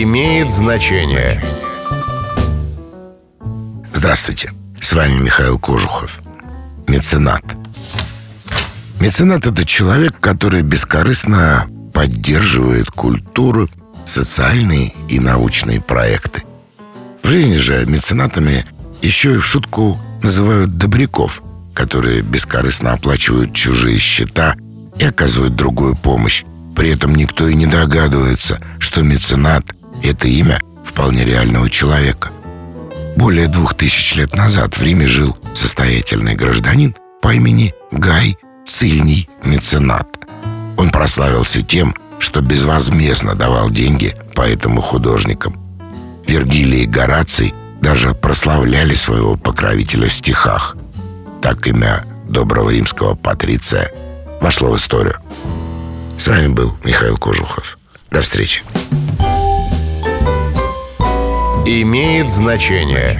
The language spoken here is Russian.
имеет значение. Здравствуйте, с вами Михаил Кожухов, меценат. Меценат – это человек, который бескорыстно поддерживает культуру, социальные и научные проекты. В жизни же меценатами еще и в шутку называют добряков, которые бескорыстно оплачивают чужие счета и оказывают другую помощь. При этом никто и не догадывается, что меценат – это имя вполне реального человека. Более двух тысяч лет назад в Риме жил состоятельный гражданин по имени Гай Цильний Меценат. Он прославился тем, что безвозмездно давал деньги поэтому художникам. Вергилий и Гораций даже прославляли своего покровителя в стихах. Так имя доброго римского патриция вошло в историю. С вами был Михаил Кожухов. До встречи. Имеет значение.